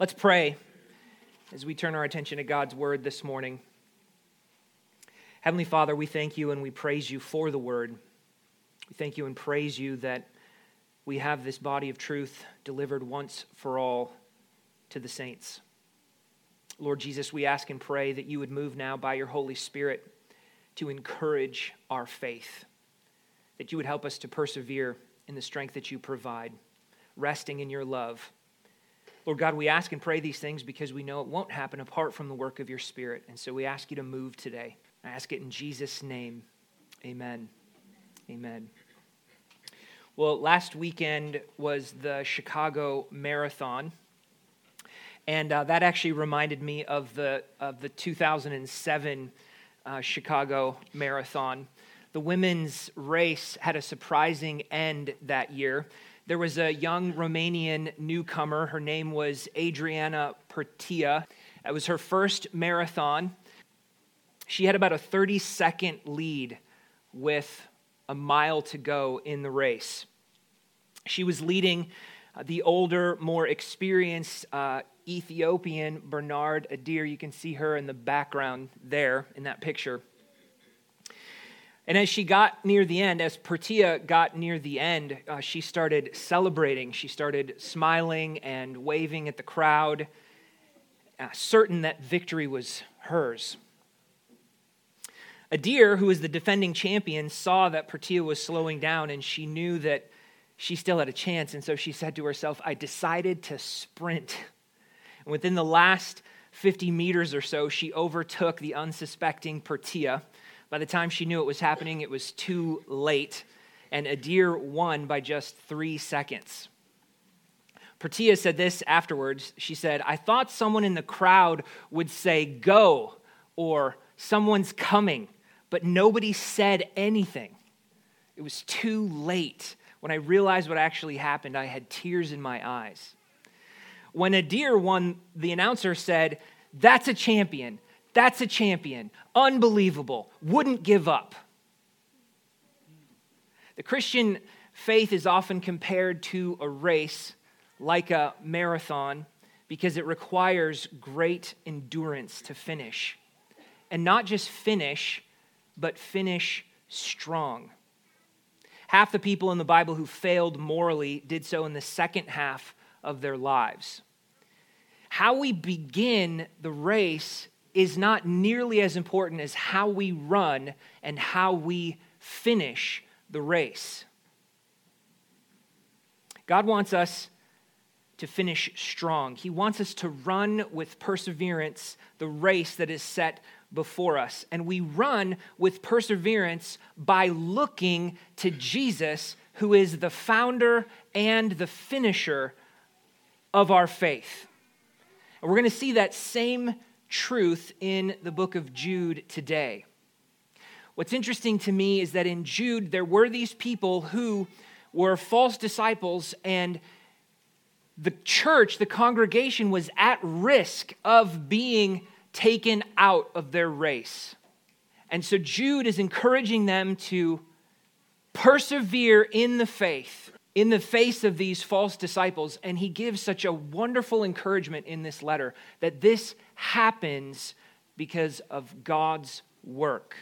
Let's pray as we turn our attention to God's word this morning. Heavenly Father, we thank you and we praise you for the word. We thank you and praise you that we have this body of truth delivered once for all to the saints. Lord Jesus, we ask and pray that you would move now by your Holy Spirit to encourage our faith, that you would help us to persevere in the strength that you provide, resting in your love Lord God, we ask and pray these things because we know it won't happen apart from the work of your Spirit. And so we ask you to move today. I ask it in Jesus' name. Amen. Amen. Well, last weekend was the Chicago Marathon. And uh, that actually reminded me of the, of the 2007 uh, Chicago Marathon. The women's race had a surprising end that year there was a young Romanian newcomer. Her name was Adriana Pirtea. It was her first marathon. She had about a 30 second lead with a mile to go in the race. She was leading uh, the older, more experienced uh, Ethiopian Berhane Adere. You can see her in the background there in that picture. And as she got near the end, as Pirtea got near the end, uh, she started celebrating. She started smiling and waving at the crowd, uh, certain that victory was hers. Adere, who was the defending champion, saw that Pirtea was slowing down and she knew that she still had a chance. And so she said to herself, I decided to sprint. And within the last 50 meters or so, she overtook the unsuspecting Pirtea by the time she knew it was happening, it was too late, and Adere won by just three seconds. Pirtea said this afterwards. She said, I thought someone in the crowd would say, Go, or someone's coming, but nobody said anything. It was too late. When I realized what actually happened, I had tears in my eyes. When Adere won, the announcer said, That's a champion. That's a champion. Unbelievable. Wouldn't give up. The Christian faith is often compared to a race like a marathon because it requires great endurance to finish. And not just finish, but finish strong. Half the people in the Bible who failed morally did so in the second half of their lives. How we begin the race is not nearly as important as how we run and how we finish the race. God wants us to finish strong. He wants us to run with perseverance the race that is set before us. And we run with perseverance by looking to Jesus, who is the founder and the finisher of our faith. And we're going to see that same truth in the book of Jude today. What's interesting to me is that in Jude, there were these people who were false disciples, and the church, the congregation, was at risk of being taken out of their race. And so Jude is encouraging them to persevere in the faith in the face of these false disciples. And he gives such a wonderful encouragement in this letter that this happens because of God's work.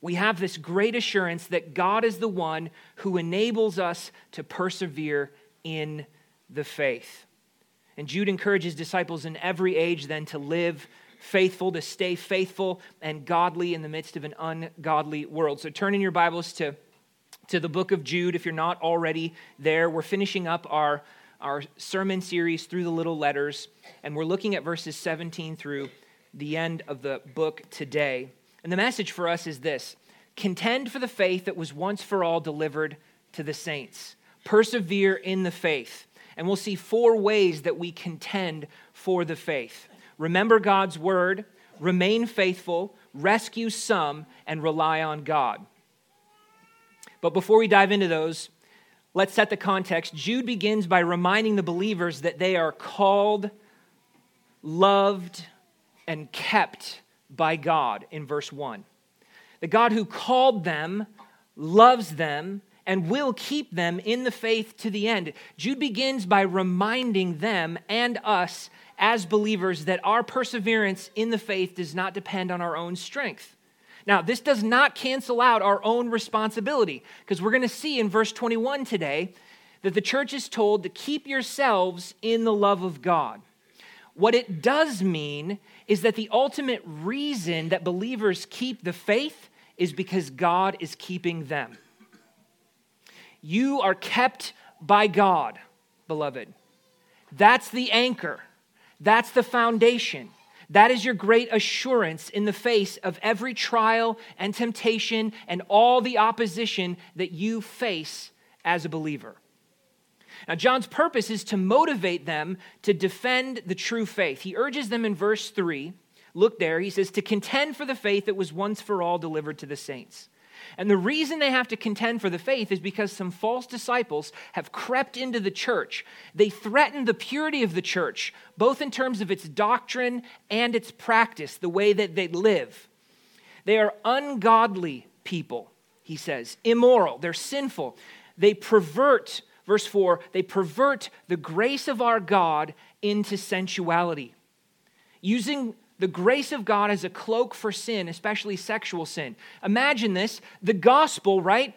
We have this great assurance that God is the one who enables us to persevere in the faith. And Jude encourages disciples in every age then to live faithful, to stay faithful and godly in the midst of an ungodly world. So turn in your Bibles to to the book of Jude if you're not already there. We're finishing up our, our sermon series through the little letters, and we're looking at verses 17 through the end of the book today. And the message for us is this contend for the faith that was once for all delivered to the saints, persevere in the faith. And we'll see four ways that we contend for the faith. Remember God's word, remain faithful, rescue some, and rely on God. But before we dive into those, let's set the context. Jude begins by reminding the believers that they are called, loved, and kept by God in verse 1. The God who called them loves them and will keep them in the faith to the end. Jude begins by reminding them and us as believers that our perseverance in the faith does not depend on our own strength. Now, this does not cancel out our own responsibility, because we're going to see in verse 21 today that the church is told to keep yourselves in the love of God. What it does mean is that the ultimate reason that believers keep the faith is because God is keeping them. You are kept by God, beloved. That's the anchor, that's the foundation. That is your great assurance in the face of every trial and temptation and all the opposition that you face as a believer. Now, John's purpose is to motivate them to defend the true faith. He urges them in verse 3 look there, he says, to contend for the faith that was once for all delivered to the saints. And the reason they have to contend for the faith is because some false disciples have crept into the church. They threaten the purity of the church, both in terms of its doctrine and its practice, the way that they live. They are ungodly people, he says, immoral, they're sinful. They pervert Verse 4 they pervert the grace of our God into sensuality, using the grace of God as a cloak for sin, especially sexual sin. Imagine this the gospel, right,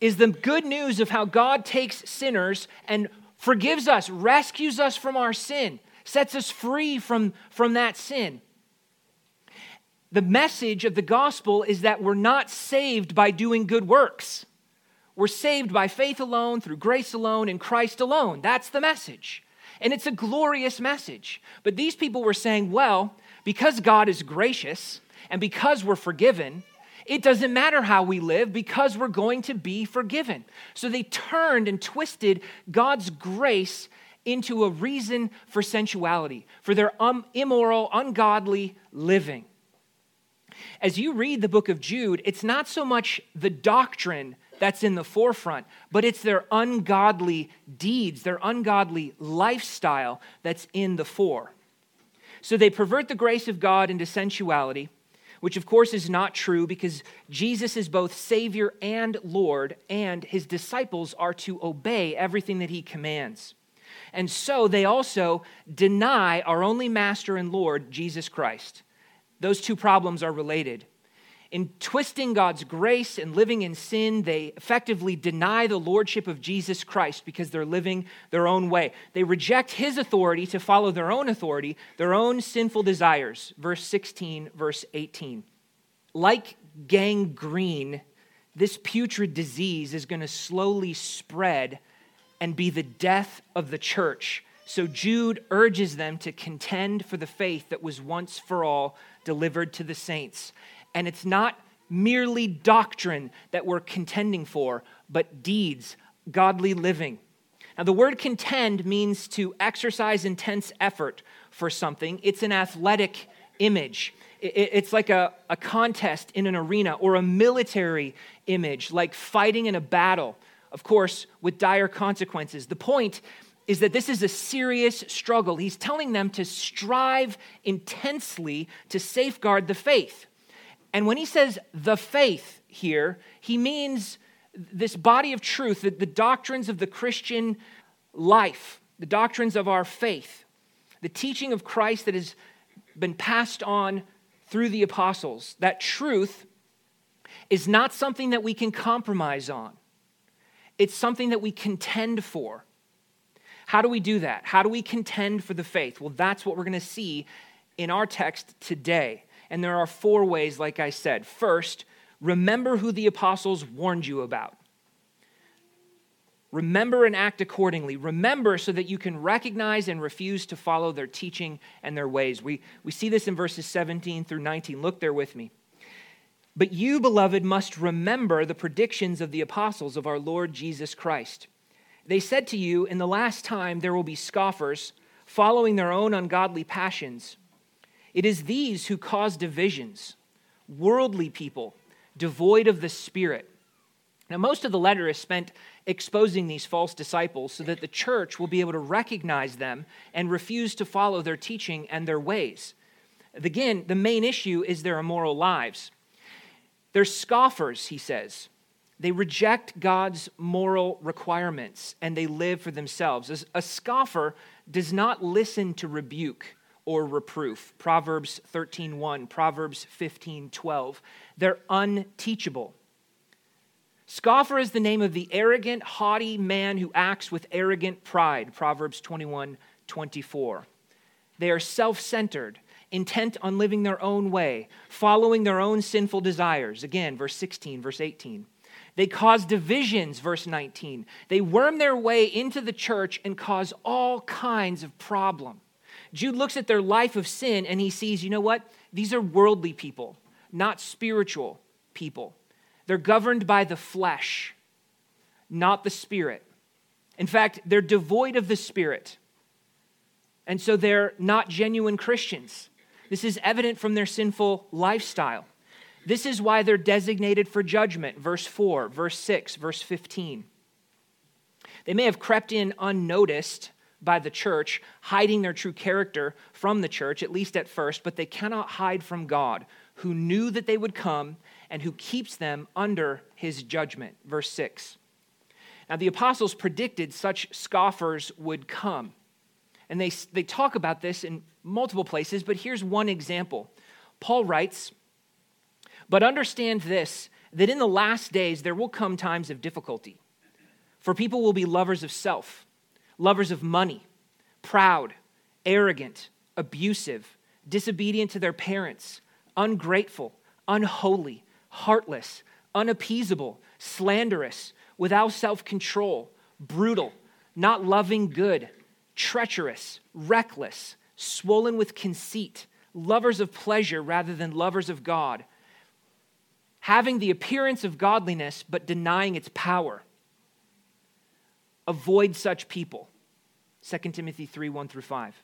is the good news of how God takes sinners and forgives us, rescues us from our sin, sets us free from, from that sin. The message of the gospel is that we're not saved by doing good works. We're saved by faith alone, through grace alone, in Christ alone. That's the message. And it's a glorious message. But these people were saying, well, because God is gracious and because we're forgiven, it doesn't matter how we live because we're going to be forgiven. So they turned and twisted God's grace into a reason for sensuality, for their um, immoral, ungodly living. As you read the book of Jude, it's not so much the doctrine that's in the forefront, but it's their ungodly deeds, their ungodly lifestyle that's in the fore. So they pervert the grace of God into sensuality, which of course is not true because Jesus is both Savior and Lord, and his disciples are to obey everything that he commands. And so they also deny our only Master and Lord, Jesus Christ. Those two problems are related. In twisting God's grace and living in sin, they effectively deny the lordship of Jesus Christ because they're living their own way. They reject his authority to follow their own authority, their own sinful desires. Verse 16, verse 18. Like gangrene, this putrid disease is going to slowly spread and be the death of the church. So Jude urges them to contend for the faith that was once for all delivered to the saints. And it's not merely doctrine that we're contending for, but deeds, godly living. Now, the word contend means to exercise intense effort for something, it's an athletic image. It's like a, a contest in an arena or a military image, like fighting in a battle, of course, with dire consequences. The point is that this is a serious struggle. He's telling them to strive intensely to safeguard the faith. And when he says the faith here, he means this body of truth, the, the doctrines of the Christian life, the doctrines of our faith, the teaching of Christ that has been passed on through the apostles. That truth is not something that we can compromise on, it's something that we contend for. How do we do that? How do we contend for the faith? Well, that's what we're going to see in our text today. And there are four ways, like I said. First, remember who the apostles warned you about. Remember and act accordingly. Remember so that you can recognize and refuse to follow their teaching and their ways. We, we see this in verses 17 through 19. Look there with me. But you, beloved, must remember the predictions of the apostles of our Lord Jesus Christ. They said to you, In the last time there will be scoffers, following their own ungodly passions it is these who cause divisions, worldly people, devoid of the Spirit. Now, most of the letter is spent exposing these false disciples so that the church will be able to recognize them and refuse to follow their teaching and their ways. Again, the main issue is their immoral lives. They're scoffers, he says. They reject God's moral requirements and they live for themselves. A scoffer does not listen to rebuke or reproof. Proverbs 13:1, Proverbs 15:12. They're unteachable. Scoffer is the name of the arrogant, haughty man who acts with arrogant pride. Proverbs 21:24. They are self-centered, intent on living their own way, following their own sinful desires. Again, verse 16, verse 18. They cause divisions, verse 19. They worm their way into the church and cause all kinds of problem. Jude looks at their life of sin and he sees, you know what? These are worldly people, not spiritual people. They're governed by the flesh, not the spirit. In fact, they're devoid of the spirit. And so they're not genuine Christians. This is evident from their sinful lifestyle. This is why they're designated for judgment. Verse 4, verse 6, verse 15. They may have crept in unnoticed by the church, hiding their true character from the church, at least at first, but they cannot hide from God, who knew that they would come and who keeps them under his judgment. Verse 6. Now, the apostles predicted such scoffers would come. And they, they talk about this in multiple places, but here's one example. Paul writes, But understand this, that in the last days there will come times of difficulty. For people will be lovers of self, lovers of money, proud, arrogant, abusive, disobedient to their parents, ungrateful, unholy, heartless, unappeasable, slanderous, without self control, brutal, not loving good treacherous, reckless, swollen with conceit, lovers of pleasure rather than lovers of God, having the appearance of godliness but denying its power. Avoid such people. 2 Timothy 3 1 through 5.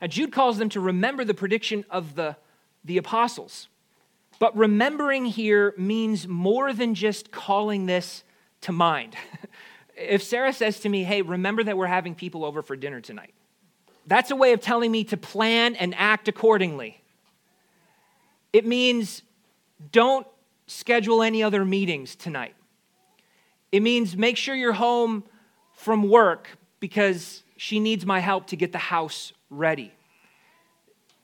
Now, Jude calls them to remember the prediction of the, the apostles. But remembering here means more than just calling this to mind. if Sarah says to me, hey, remember that we're having people over for dinner tonight, that's a way of telling me to plan and act accordingly. It means don't schedule any other meetings tonight. It means make sure you're home from work because she needs my help to get the house ready.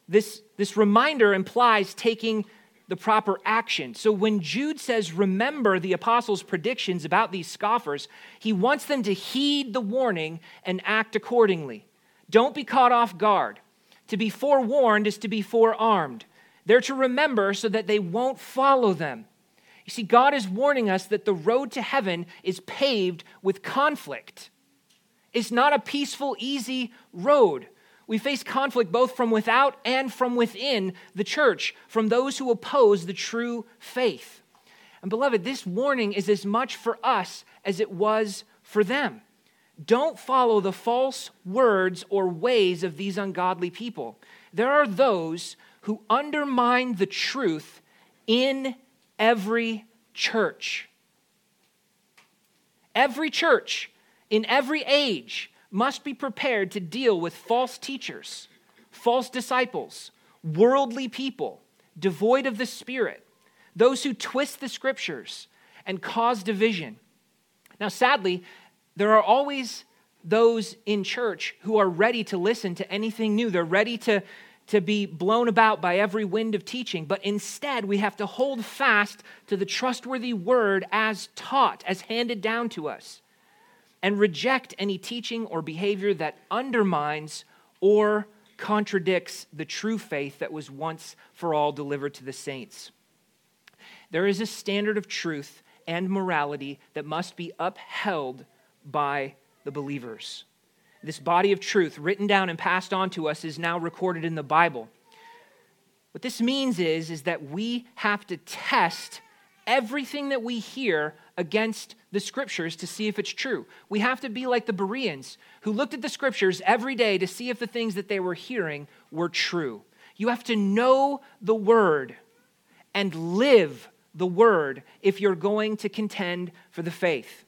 This, this reminder implies taking the proper action. So when Jude says, remember the apostles' predictions about these scoffers, he wants them to heed the warning and act accordingly. Don't be caught off guard. To be forewarned is to be forearmed. They're to remember so that they won't follow them. You see, God is warning us that the road to heaven is paved with conflict. It's not a peaceful, easy road. We face conflict both from without and from within the church, from those who oppose the true faith. And beloved, this warning is as much for us as it was for them. Don't follow the false words or ways of these ungodly people. There are those who undermine the truth in every church. Every church, in every age, must be prepared to deal with false teachers, false disciples, worldly people, devoid of the Spirit, those who twist the scriptures and cause division. Now, sadly, there are always those in church who are ready to listen to anything new. They're ready to, to be blown about by every wind of teaching. But instead, we have to hold fast to the trustworthy word as taught, as handed down to us and reject any teaching or behavior that undermines or contradicts the true faith that was once for all delivered to the saints. There is a standard of truth and morality that must be upheld by the believers. This body of truth, written down and passed on to us, is now recorded in the Bible. What this means is, is that we have to test everything that we hear against the scriptures to see if it's true. We have to be like the Bereans who looked at the scriptures every day to see if the things that they were hearing were true. You have to know the word and live the word if you're going to contend for the faith.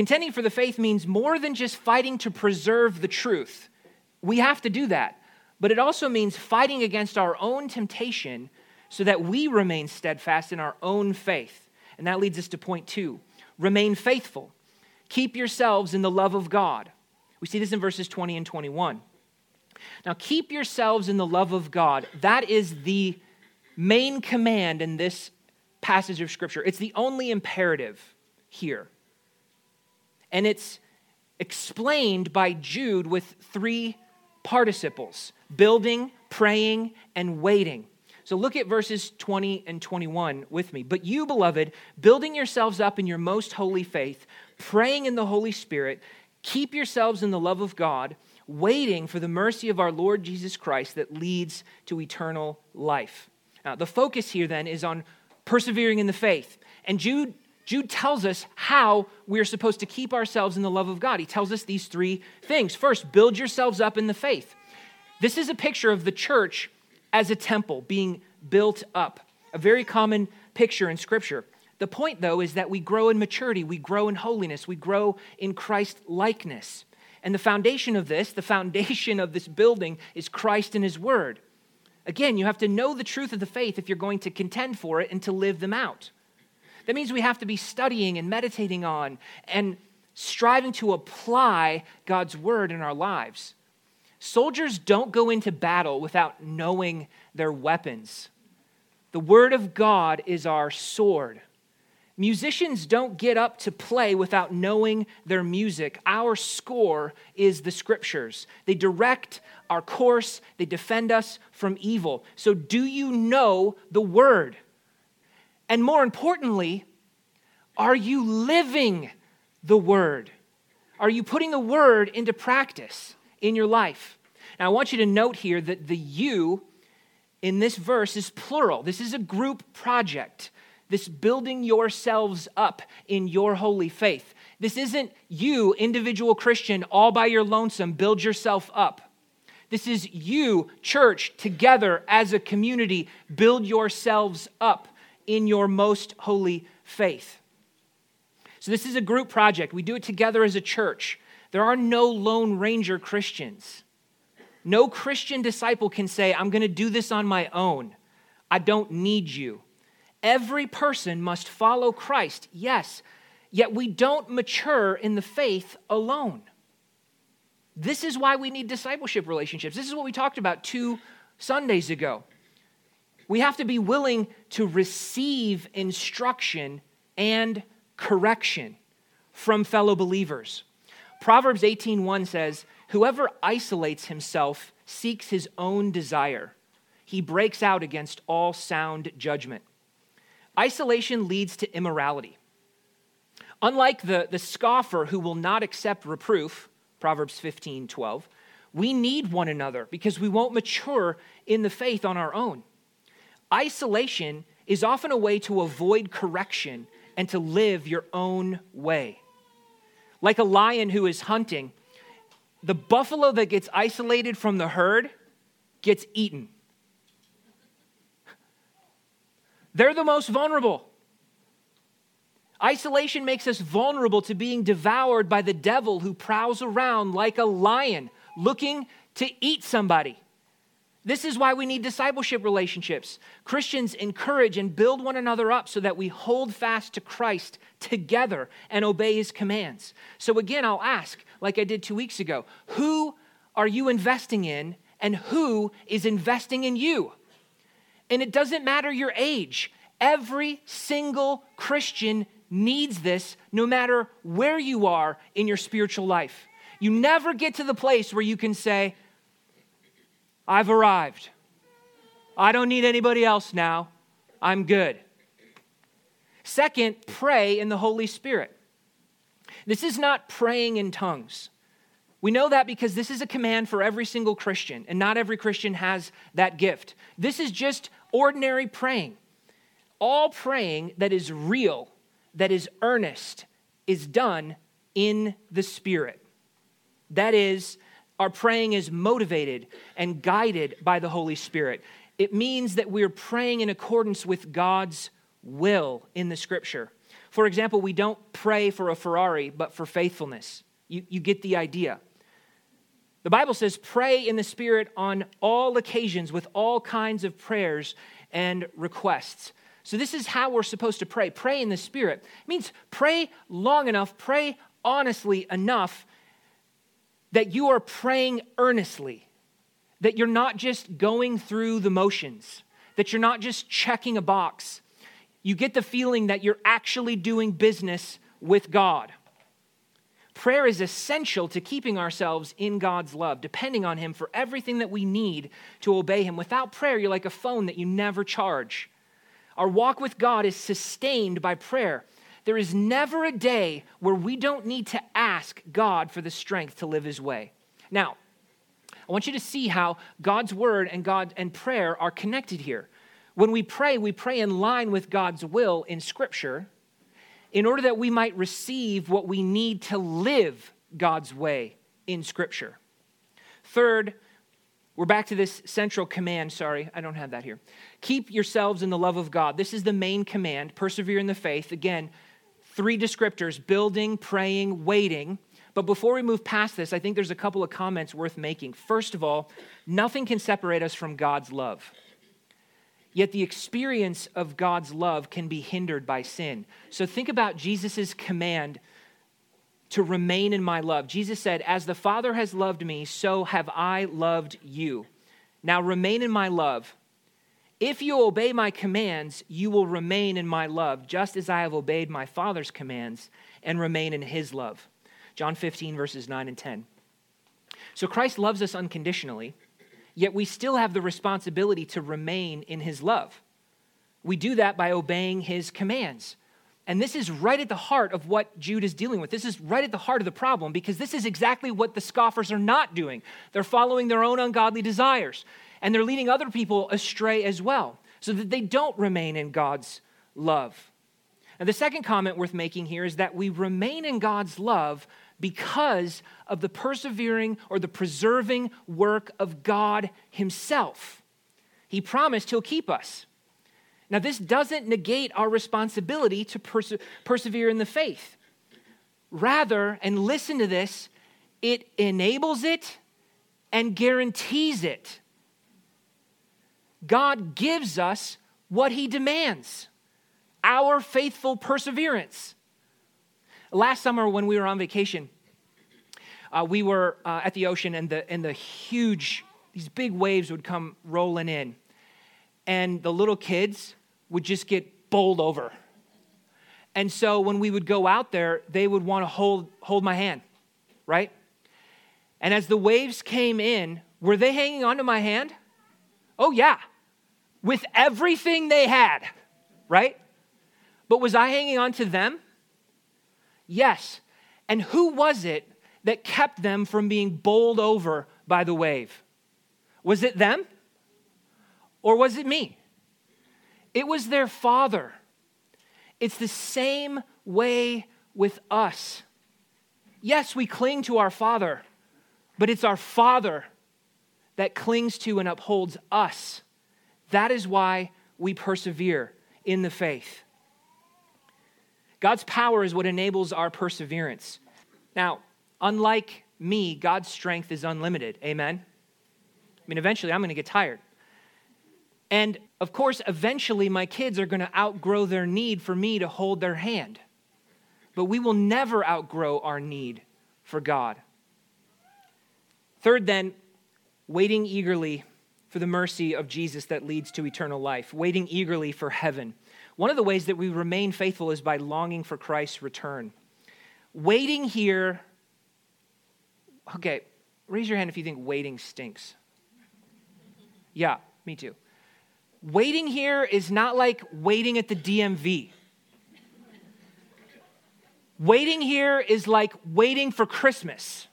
Contending for the faith means more than just fighting to preserve the truth. We have to do that. But it also means fighting against our own temptation so that we remain steadfast in our own faith. And that leads us to point two remain faithful. Keep yourselves in the love of God. We see this in verses 20 and 21. Now, keep yourselves in the love of God. That is the main command in this passage of Scripture. It's the only imperative here. And it's explained by Jude with three participles building, praying, and waiting. So look at verses 20 and 21 with me. But you, beloved, building yourselves up in your most holy faith, praying in the Holy Spirit, keep yourselves in the love of God, waiting for the mercy of our Lord Jesus Christ that leads to eternal life. Now, the focus here then is on persevering in the faith. And Jude Jude tells us how we are supposed to keep ourselves in the love of God. He tells us these three things. First, build yourselves up in the faith. This is a picture of the church as a temple being built up, a very common picture in Scripture. The point, though, is that we grow in maturity, we grow in holiness, we grow in Christ likeness. And the foundation of this, the foundation of this building, is Christ and His Word. Again, you have to know the truth of the faith if you're going to contend for it and to live them out. That means we have to be studying and meditating on and striving to apply God's word in our lives. Soldiers don't go into battle without knowing their weapons. The word of God is our sword. Musicians don't get up to play without knowing their music. Our score is the scriptures. They direct our course, they defend us from evil. So, do you know the word? And more importantly, are you living the word? Are you putting the word into practice in your life? Now, I want you to note here that the you in this verse is plural. This is a group project, this building yourselves up in your holy faith. This isn't you, individual Christian, all by your lonesome, build yourself up. This is you, church, together as a community, build yourselves up in your most holy faith. So, this is a group project. We do it together as a church. There are no Lone Ranger Christians. No Christian disciple can say, I'm going to do this on my own. I don't need you. Every person must follow Christ, yes, yet we don't mature in the faith alone. This is why we need discipleship relationships. This is what we talked about two Sundays ago. We have to be willing to receive instruction and correction from fellow believers. Proverbs 18:1 says, "Whoever isolates himself seeks his own desire. He breaks out against all sound judgment." Isolation leads to immorality. Unlike the, the scoffer who will not accept reproof, Proverbs 15 12, we need one another because we won't mature in the faith on our own. Isolation is often a way to avoid correction and to live your own way. Like a lion who is hunting, the buffalo that gets isolated from the herd gets eaten. They're the most vulnerable. Isolation makes us vulnerable to being devoured by the devil who prowls around like a lion looking to eat somebody. This is why we need discipleship relationships. Christians encourage and build one another up so that we hold fast to Christ together and obey his commands. So, again, I'll ask, like I did two weeks ago, who are you investing in and who is investing in you? And it doesn't matter your age, every single Christian needs this no matter where you are in your spiritual life. You never get to the place where you can say, I've arrived. I don't need anybody else now. I'm good. Second, pray in the Holy Spirit. This is not praying in tongues. We know that because this is a command for every single Christian, and not every Christian has that gift. This is just ordinary praying. All praying that is real, that is earnest, is done in the Spirit. That is, our praying is motivated and guided by the Holy Spirit. It means that we're praying in accordance with God's will in the scripture. For example, we don't pray for a Ferrari, but for faithfulness. You, you get the idea. The Bible says, pray in the Spirit on all occasions with all kinds of prayers and requests. So, this is how we're supposed to pray pray in the Spirit. It means pray long enough, pray honestly enough that you are praying earnestly, that you're not just going through the motions, that you're not just checking a box. You get the feeling that you're actually doing business with God. Prayer is essential to keeping ourselves in God's love, depending on Him for everything that we need to obey Him. Without prayer, you're like a phone that you never charge. Our walk with God is sustained by prayer. There is never a day where we don't need to ask God for the strength to live His way. Now, I want you to see how God's word and God and prayer are connected here. When we pray, we pray in line with God's will in Scripture in order that we might receive what we need to live God's way in Scripture. Third, we're back to this central command. Sorry, I don't have that here. Keep yourselves in the love of God. This is the main command. Persevere in the faith. Again, three descriptors building, praying, waiting. But before we move past this, I think there's a couple of comments worth making. First of all, nothing can separate us from God's love. Yet the experience of God's love can be hindered by sin. So think about Jesus' command to remain in my love. Jesus said, As the Father has loved me, so have I loved you. Now remain in my love. If you obey my commands, you will remain in my love, just as I have obeyed my Father's commands and remain in his love. John 15, verses 9 and 10. So Christ loves us unconditionally yet we still have the responsibility to remain in his love. We do that by obeying his commands. And this is right at the heart of what Jude is dealing with. This is right at the heart of the problem because this is exactly what the scoffers are not doing. They're following their own ungodly desires and they're leading other people astray as well so that they don't remain in God's love. And the second comment worth making here is that we remain in God's love because of the persevering or the preserving work of God Himself. He promised He'll keep us. Now, this doesn't negate our responsibility to perse- persevere in the faith. Rather, and listen to this, it enables it and guarantees it. God gives us what He demands our faithful perseverance. Last summer, when we were on vacation, uh, we were uh, at the ocean, and the, and the huge, these big waves would come rolling in. And the little kids would just get bowled over. And so when we would go out there, they would want to hold, hold my hand, right? And as the waves came in, were they hanging onto my hand? Oh, yeah, with everything they had, right? But was I hanging on to them? Yes. And who was it that kept them from being bowled over by the wave? Was it them? Or was it me? It was their father. It's the same way with us. Yes, we cling to our father, but it's our father that clings to and upholds us. That is why we persevere in the faith. God's power is what enables our perseverance. Now, unlike me, God's strength is unlimited. Amen? I mean, eventually I'm going to get tired. And of course, eventually my kids are going to outgrow their need for me to hold their hand. But we will never outgrow our need for God. Third, then, waiting eagerly for the mercy of Jesus that leads to eternal life, waiting eagerly for heaven. One of the ways that we remain faithful is by longing for Christ's return. Waiting here, okay, raise your hand if you think waiting stinks. Yeah, me too. Waiting here is not like waiting at the DMV. Waiting here is like waiting for Christmas.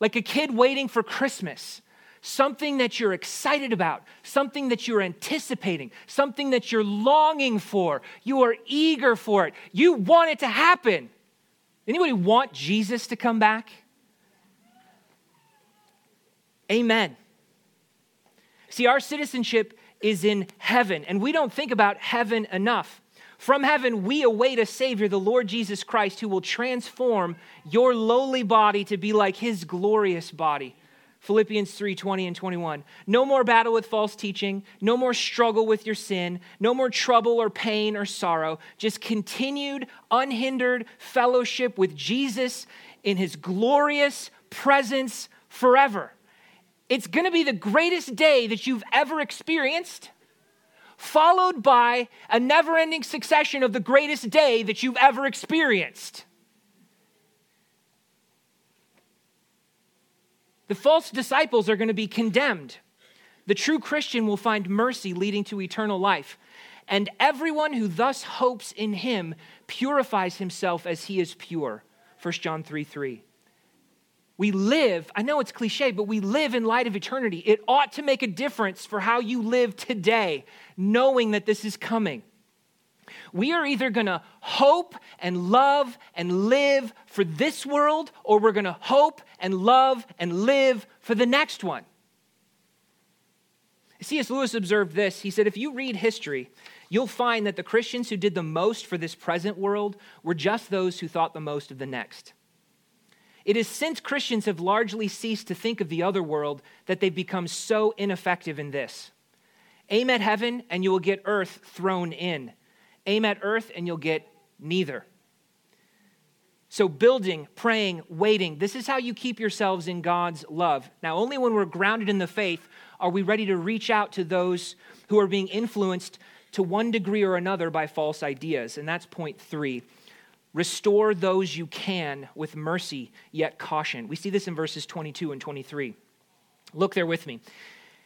Like a kid waiting for Christmas something that you're excited about, something that you're anticipating, something that you're longing for. You are eager for it. You want it to happen. Anybody want Jesus to come back? Amen. See, our citizenship is in heaven, and we don't think about heaven enough. From heaven, we await a Savior, the Lord Jesus Christ, who will transform your lowly body to be like his glorious body Philippians 3 20 and 21. No more battle with false teaching, no more struggle with your sin, no more trouble or pain or sorrow, just continued, unhindered fellowship with Jesus in his glorious presence forever. It's going to be the greatest day that you've ever experienced, followed by a never ending succession of the greatest day that you've ever experienced. The false disciples are going to be condemned. The true Christian will find mercy leading to eternal life. And everyone who thus hopes in him purifies himself as he is pure. 1 John 3 3. We live, I know it's cliche, but we live in light of eternity. It ought to make a difference for how you live today, knowing that this is coming. We are either going to hope and love and live for this world, or we're going to hope and love and live for the next one. C.S. Lewis observed this. He said, If you read history, you'll find that the Christians who did the most for this present world were just those who thought the most of the next. It is since Christians have largely ceased to think of the other world that they've become so ineffective in this. Aim at heaven, and you will get earth thrown in. Aim at earth and you'll get neither. So, building, praying, waiting, this is how you keep yourselves in God's love. Now, only when we're grounded in the faith are we ready to reach out to those who are being influenced to one degree or another by false ideas. And that's point three. Restore those you can with mercy, yet caution. We see this in verses 22 and 23. Look there with me.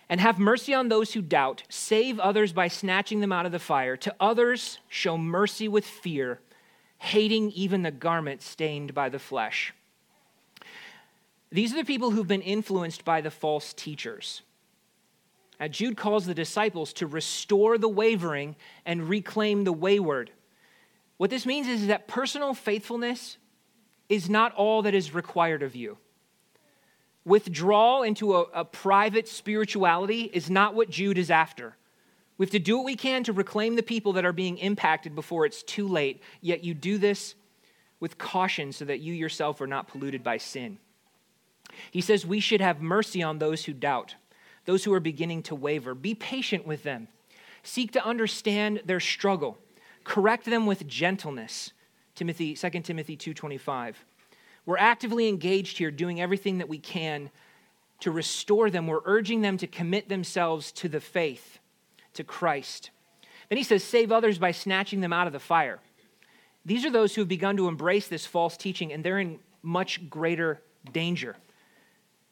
And have mercy on those who doubt. Save others by snatching them out of the fire. To others, show mercy with fear, hating even the garment stained by the flesh. These are the people who've been influenced by the false teachers. Now, Jude calls the disciples to restore the wavering and reclaim the wayward. What this means is that personal faithfulness is not all that is required of you. Withdrawal into a, a, private spirituality is not what Jude is after. We have to do what we can to reclaim the people that are being impacted before it's too late, yet you do this with caution so that you yourself are not polluted by sin. He says we should have mercy on those who doubt, those who are beginning to waver. Be patient with them. Seek to understand their struggle. Correct them with gentleness. Timothy 2 Timothy 2:25. We're actively engaged here, doing everything that we can to restore them. We're urging them to commit themselves to the faith, to Christ. Then he says, save others by snatching them out of the fire. These are those who have begun to embrace this false teaching, and they're in much greater danger.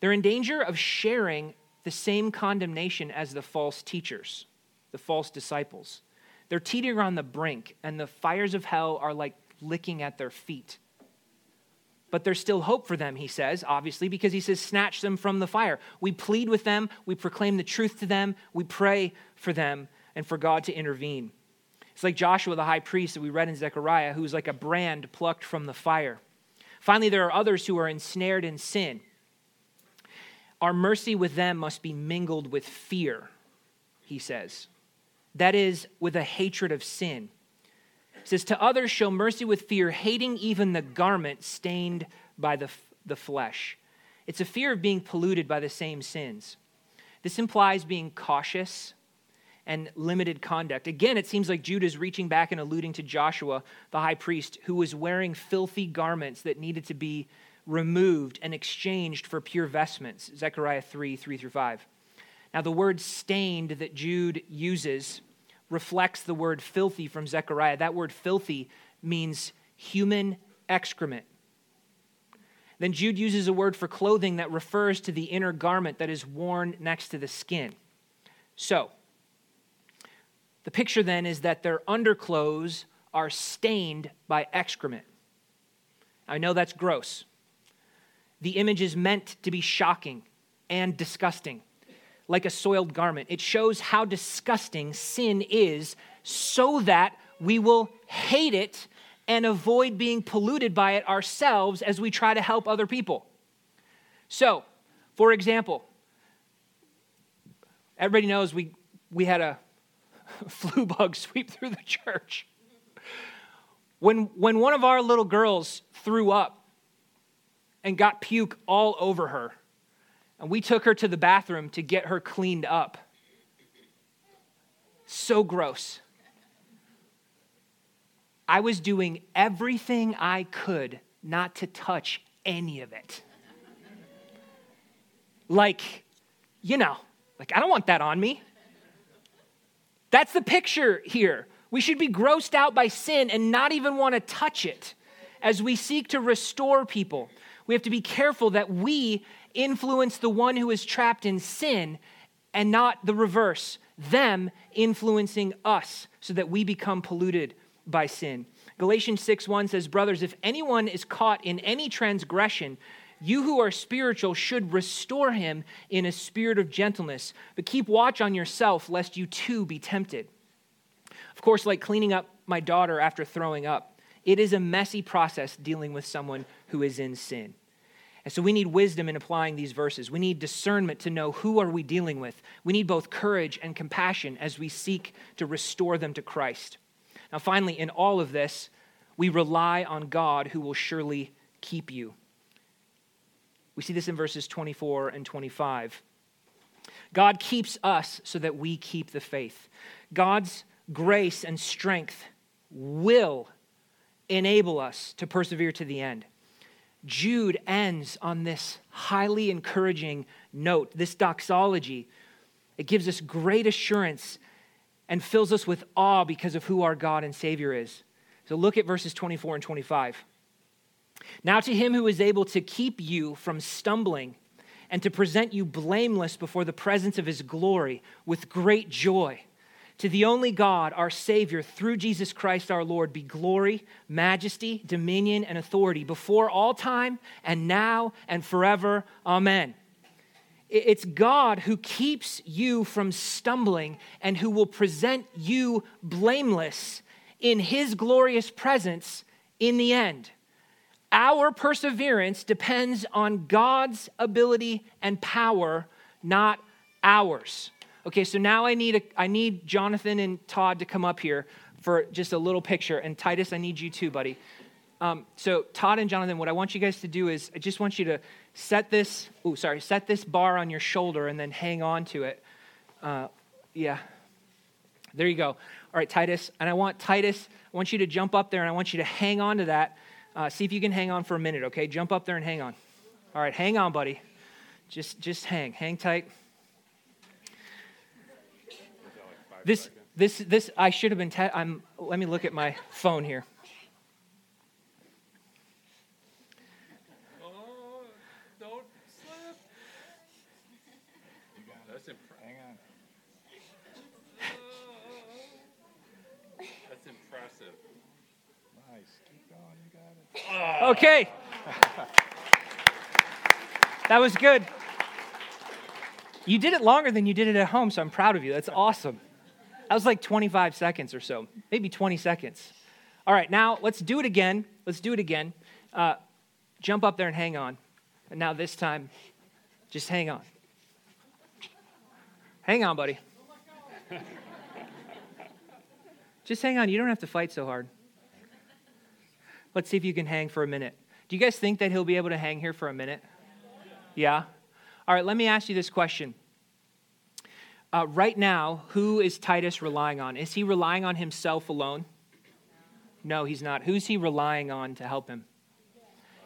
They're in danger of sharing the same condemnation as the false teachers, the false disciples. They're teetering on the brink, and the fires of hell are like licking at their feet. But there's still hope for them, he says, obviously, because he says, snatch them from the fire. We plead with them, we proclaim the truth to them, we pray for them, and for God to intervene. It's like Joshua, the high priest that we read in Zechariah, who's like a brand plucked from the fire. Finally, there are others who are ensnared in sin. Our mercy with them must be mingled with fear, he says. That is, with a hatred of sin. Says, To others show mercy with fear, hating even the garment stained by the, the flesh. It's a fear of being polluted by the same sins. This implies being cautious and limited conduct. Again, it seems like Jude is reaching back and alluding to Joshua, the high priest, who was wearing filthy garments that needed to be removed and exchanged for pure vestments. Zechariah 3 3 through 5. Now, the word stained that Jude uses reflects the word filthy from Zechariah. That word filthy means human excrement. Then Jude uses a word for clothing that refers to the inner garment that is worn next to the skin. So, the picture then is that their underclothes are stained by excrement. I know that's gross. The image is meant to be shocking and disgusting like a soiled garment. It shows how disgusting sin is so that we will hate it and avoid being polluted by it ourselves as we try to help other people. So, for example, everybody knows we, we had a flu bug sweep through the church. When, when one of our little girls threw up and got puke all over her, and we took her to the bathroom to get her cleaned up. So gross. I was doing everything I could not to touch any of it. Like, you know, like I don't want that on me. That's the picture here. We should be grossed out by sin and not even want to touch it as we seek to restore people. We have to be careful that we influence the one who is trapped in sin and not the reverse, them influencing us so that we become polluted by sin. Galatians 6 1 says, Brothers, if anyone is caught in any transgression, you who are spiritual should restore him in a spirit of gentleness, but keep watch on yourself, lest you too be tempted. Of course, like cleaning up my daughter after throwing up, it is a messy process dealing with someone who is in sin. And so we need wisdom in applying these verses. We need discernment to know who are we dealing with. We need both courage and compassion as we seek to restore them to Christ. Now, finally, in all of this, we rely on God who will surely keep you. We see this in verses 24 and 25. God keeps us so that we keep the faith. God's grace and strength will enable us to persevere to the end. Jude ends on this highly encouraging note, this doxology. It gives us great assurance and fills us with awe because of who our God and Savior is. So look at verses 24 and 25. Now, to him who is able to keep you from stumbling and to present you blameless before the presence of his glory with great joy, to the only God, our Savior, through Jesus Christ our Lord, be glory, majesty, dominion, and authority before all time and now and forever. Amen. It's God who keeps you from stumbling and who will present you blameless in his glorious presence in the end. Our perseverance depends on God's ability and power, not ours. Okay, so now I need, a, I need Jonathan and Todd to come up here for just a little picture. And Titus, I need you too, buddy. Um, so Todd and Jonathan, what I want you guys to do is I just want you to set this, oh, sorry, set this bar on your shoulder and then hang on to it. Uh, yeah. There you go. All right, Titus. And I want Titus, I want you to jump up there and I want you to hang on to that. Uh, see if you can hang on for a minute, okay? Jump up there and hang on. All right, hang on, buddy. Just, just hang. Hang tight. This, this, this, I should have been, te- I'm, let me look at my phone here. Okay. That was good. You did it longer than you did it at home, so I'm proud of you. That's awesome. That was like 25 seconds or so, maybe 20 seconds. All right, now let's do it again. Let's do it again. Uh, jump up there and hang on. And now this time, just hang on. Hang on, buddy. just hang on. You don't have to fight so hard. Let's see if you can hang for a minute. Do you guys think that he'll be able to hang here for a minute? Yeah? All right, let me ask you this question. Uh, right now, who is Titus relying on? Is he relying on himself alone? No, he's not. Who's he relying on to help him?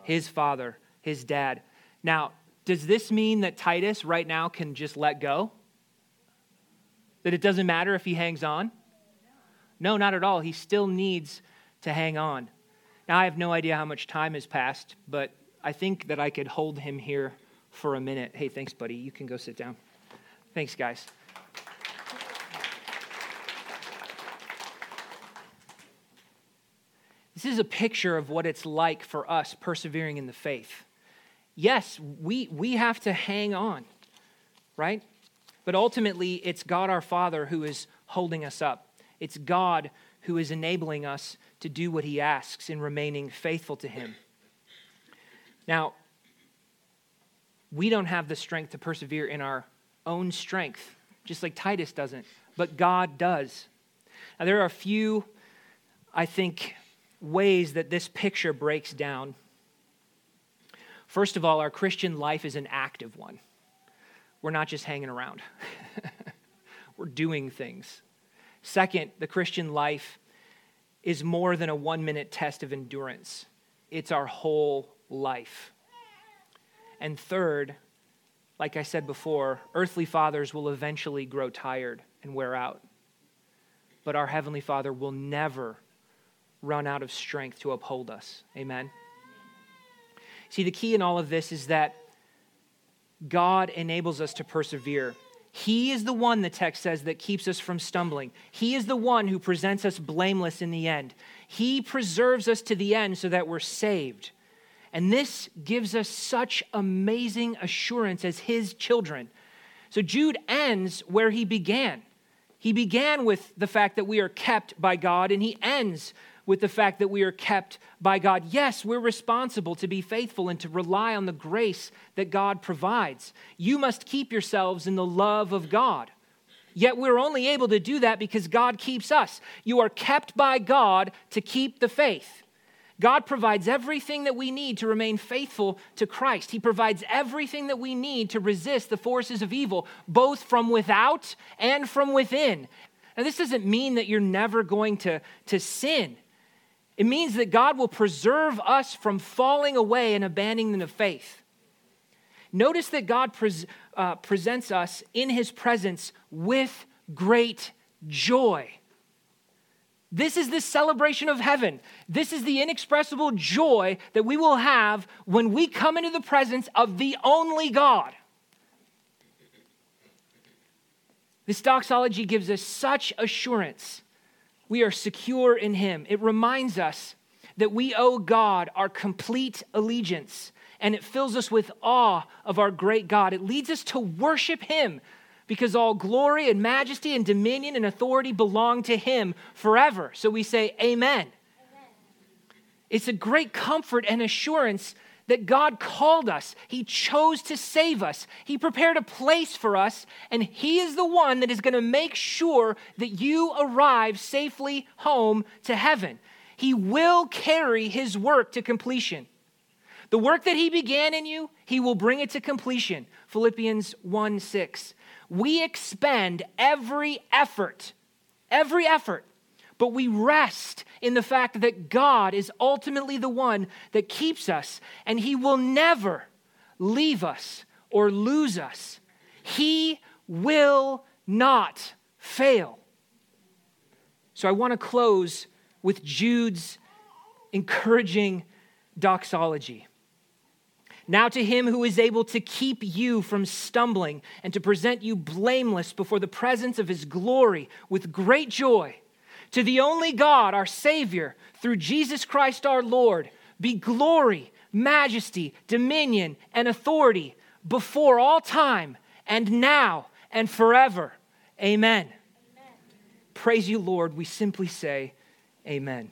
His father, his dad. Now, does this mean that Titus right now can just let go? That it doesn't matter if he hangs on? No, not at all. He still needs to hang on. Now, I have no idea how much time has passed, but I think that I could hold him here for a minute. Hey, thanks, buddy. You can go sit down. Thanks, guys. This is a picture of what it's like for us persevering in the faith. Yes, we, we have to hang on, right? But ultimately, it's God our Father who is holding us up. It's God who is enabling us to do what he asks in remaining faithful to him. Now, we don't have the strength to persevere in our own strength, just like Titus doesn't, but God does. Now, there are a few, I think, ways that this picture breaks down. First of all, our Christian life is an active one. we're not just hanging around, we're doing things. Second, the Christian life is more than a one minute test of endurance, it's our whole life. And third, like I said before, earthly fathers will eventually grow tired and wear out. But our Heavenly Father will never run out of strength to uphold us. Amen. See, the key in all of this is that God enables us to persevere. He is the one, the text says, that keeps us from stumbling. He is the one who presents us blameless in the end. He preserves us to the end so that we're saved. And this gives us such amazing assurance as his children. So Jude ends where he began. He began with the fact that we are kept by God, and he ends with the fact that we are kept by God. Yes, we're responsible to be faithful and to rely on the grace that God provides. You must keep yourselves in the love of God. Yet we're only able to do that because God keeps us. You are kept by God to keep the faith. God provides everything that we need to remain faithful to Christ. He provides everything that we need to resist the forces of evil, both from without and from within. Now, this doesn't mean that you're never going to, to sin. It means that God will preserve us from falling away and abandoning the faith. Notice that God pres- uh, presents us in his presence with great joy. This is the celebration of heaven. This is the inexpressible joy that we will have when we come into the presence of the only God. This doxology gives us such assurance we are secure in Him. It reminds us that we owe God our complete allegiance, and it fills us with awe of our great God. It leads us to worship Him because all glory and majesty and dominion and authority belong to Him forever. So we say, Amen. Amen. It's a great comfort and assurance that God called us. He chose to save us. He prepared a place for us, and He is the one that is going to make sure that you arrive safely home to heaven. He will carry His work to completion. The work that He began in you, He will bring it to completion. Philippians 1 6. We expend every effort, every effort but we rest in the fact that God is ultimately the one that keeps us, and He will never leave us or lose us. He will not fail. So I want to close with Jude's encouraging doxology. Now, to him who is able to keep you from stumbling and to present you blameless before the presence of his glory with great joy to the only God, our Savior, through Jesus Christ our Lord, be glory, majesty, dominion, and authority before all time and now and forever. Amen. Amen. Praise you, Lord. We simply say, Amen.